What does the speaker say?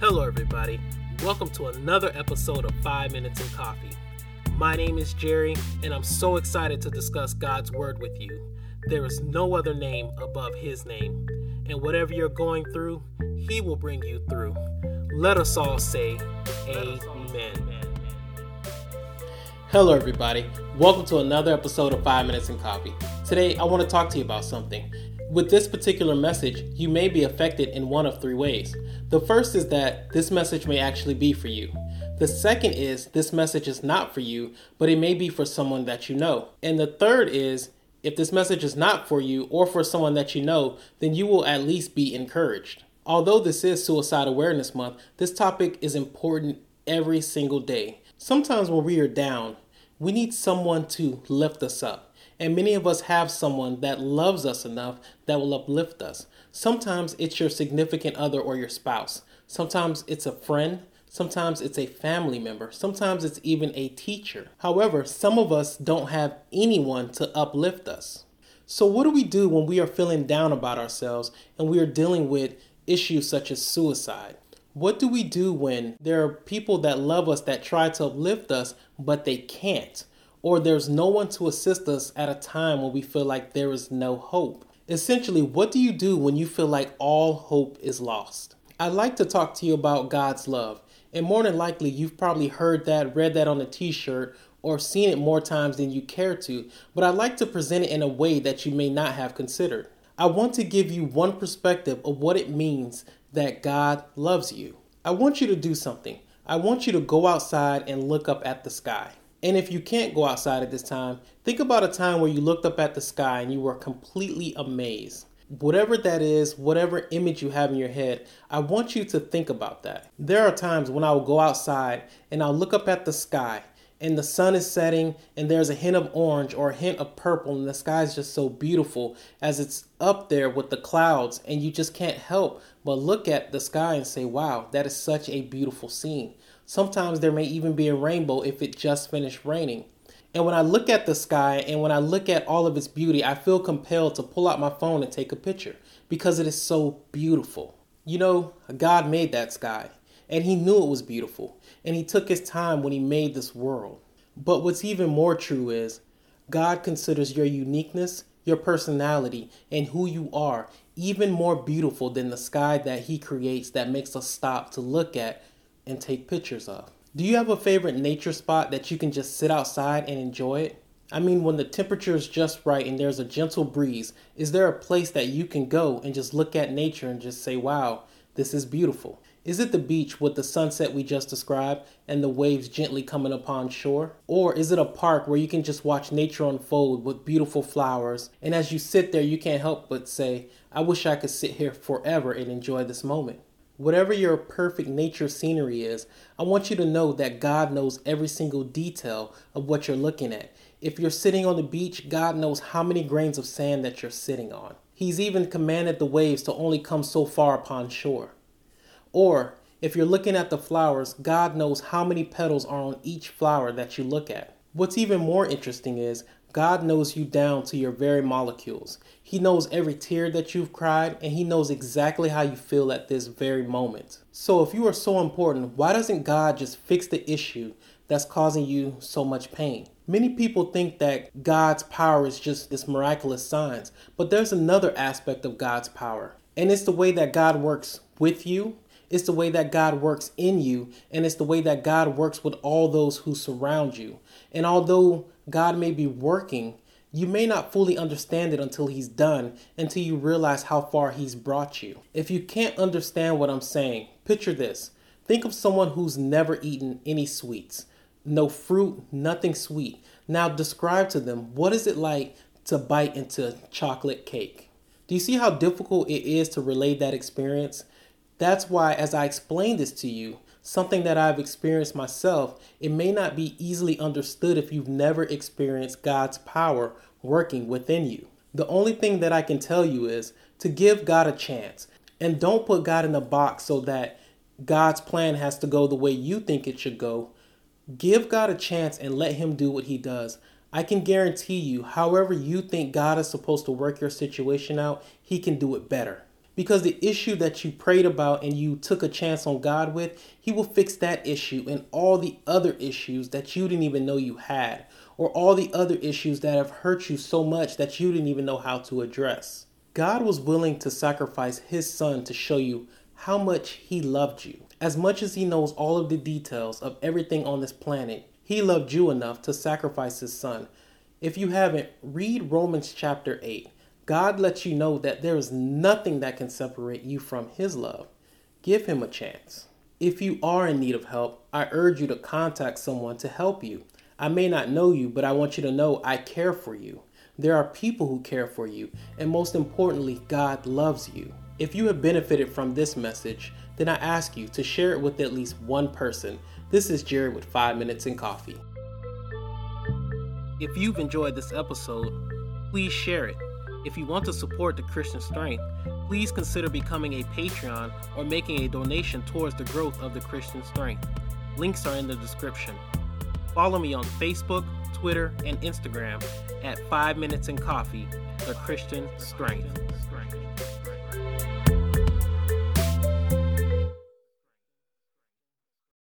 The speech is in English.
Hello, everybody. Welcome to another episode of Five Minutes in Coffee. My name is Jerry, and I'm so excited to discuss God's Word with you. There is no other name above His name, and whatever you're going through, He will bring you through. Let us all say, Amen. Hello, everybody. Welcome to another episode of Five Minutes in Coffee. Today, I want to talk to you about something. With this particular message, you may be affected in one of three ways. The first is that this message may actually be for you. The second is this message is not for you, but it may be for someone that you know. And the third is if this message is not for you or for someone that you know, then you will at least be encouraged. Although this is Suicide Awareness Month, this topic is important every single day. Sometimes when we are down, we need someone to lift us up. And many of us have someone that loves us enough that will uplift us. Sometimes it's your significant other or your spouse. Sometimes it's a friend. Sometimes it's a family member. Sometimes it's even a teacher. However, some of us don't have anyone to uplift us. So, what do we do when we are feeling down about ourselves and we are dealing with issues such as suicide? What do we do when there are people that love us that try to uplift us, but they can't? or there's no one to assist us at a time when we feel like there is no hope. Essentially, what do you do when you feel like all hope is lost? I'd like to talk to you about God's love. And more than likely, you've probably heard that, read that on a t shirt, or seen it more times than you care to. But I'd like to present it in a way that you may not have considered. I want to give you one perspective of what it means that God loves you. I want you to do something. I want you to go outside and look up at the sky. And if you can't go outside at this time, think about a time where you looked up at the sky and you were completely amazed. Whatever that is, whatever image you have in your head, I want you to think about that. There are times when I will go outside and I'll look up at the sky and the sun is setting and there's a hint of orange or a hint of purple and the sky is just so beautiful as it's up there with the clouds and you just can't help but look at the sky and say wow that is such a beautiful scene Sometimes there may even be a rainbow if it just finished raining. And when I look at the sky and when I look at all of its beauty, I feel compelled to pull out my phone and take a picture because it is so beautiful. You know, God made that sky and He knew it was beautiful and He took His time when He made this world. But what's even more true is God considers your uniqueness, your personality, and who you are even more beautiful than the sky that He creates that makes us stop to look at and take pictures of. Do you have a favorite nature spot that you can just sit outside and enjoy it? I mean, when the temperature is just right and there's a gentle breeze, is there a place that you can go and just look at nature and just say, wow, this is beautiful? Is it the beach with the sunset we just described and the waves gently coming upon shore? Or is it a park where you can just watch nature unfold with beautiful flowers and as you sit there, you can't help but say, I wish I could sit here forever and enjoy this moment? Whatever your perfect nature scenery is, I want you to know that God knows every single detail of what you're looking at. If you're sitting on the beach, God knows how many grains of sand that you're sitting on. He's even commanded the waves to only come so far upon shore. Or if you're looking at the flowers, God knows how many petals are on each flower that you look at. What's even more interesting is God knows you down to your very molecules. He knows every tear that you've cried, and He knows exactly how you feel at this very moment. So, if you are so important, why doesn't God just fix the issue that's causing you so much pain? Many people think that God's power is just this miraculous signs, but there's another aspect of God's power, and it's the way that God works with you it's the way that God works in you, and it's the way that God works with all those who surround you. And although God may be working, you may not fully understand it until He's done, until you realize how far He's brought you. If you can't understand what I'm saying, picture this. Think of someone who's never eaten any sweets, no fruit, nothing sweet. Now describe to them what is it like to bite into chocolate cake? Do you see how difficult it is to relay that experience? That's why, as I explain this to you, something that I've experienced myself, it may not be easily understood if you've never experienced God's power working within you. The only thing that I can tell you is to give God a chance and don't put God in a box so that God's plan has to go the way you think it should go. Give God a chance and let Him do what He does. I can guarantee you, however you think God is supposed to work your situation out, He can do it better Because the issue that you prayed about and you took a chance on God with, He will fix that issue and all the other issues that you didn't even know you had, or all the other issues that have hurt you so much that you didn't even know how to address. God was willing to sacrifice His Son to show you how much He loved you. As much as He knows all of the details of everything on this planet, He loved you enough to sacrifice His Son. If you haven't, read Romans chapter 8. God lets you know that there is nothing that can separate you from His love. Give Him a chance. If you are in need of help, I urge you to contact someone to help you. I may not know you, but I want you to know I care for you. There are people who care for you, and most importantly, God loves you. If you have benefited from this message, then I ask you to share it with at least one person. This is Jared with 5 Minutes in Coffee. If you've enjoyed this episode, please share it. If you want to support the Christian Strength, please consider becoming a Patreon or making a donation towards the growth of the Christian Strength. Links are in the description. Follow me on Facebook, Twitter, and Instagram at 5 Minutes in Coffee, the Christian Strength.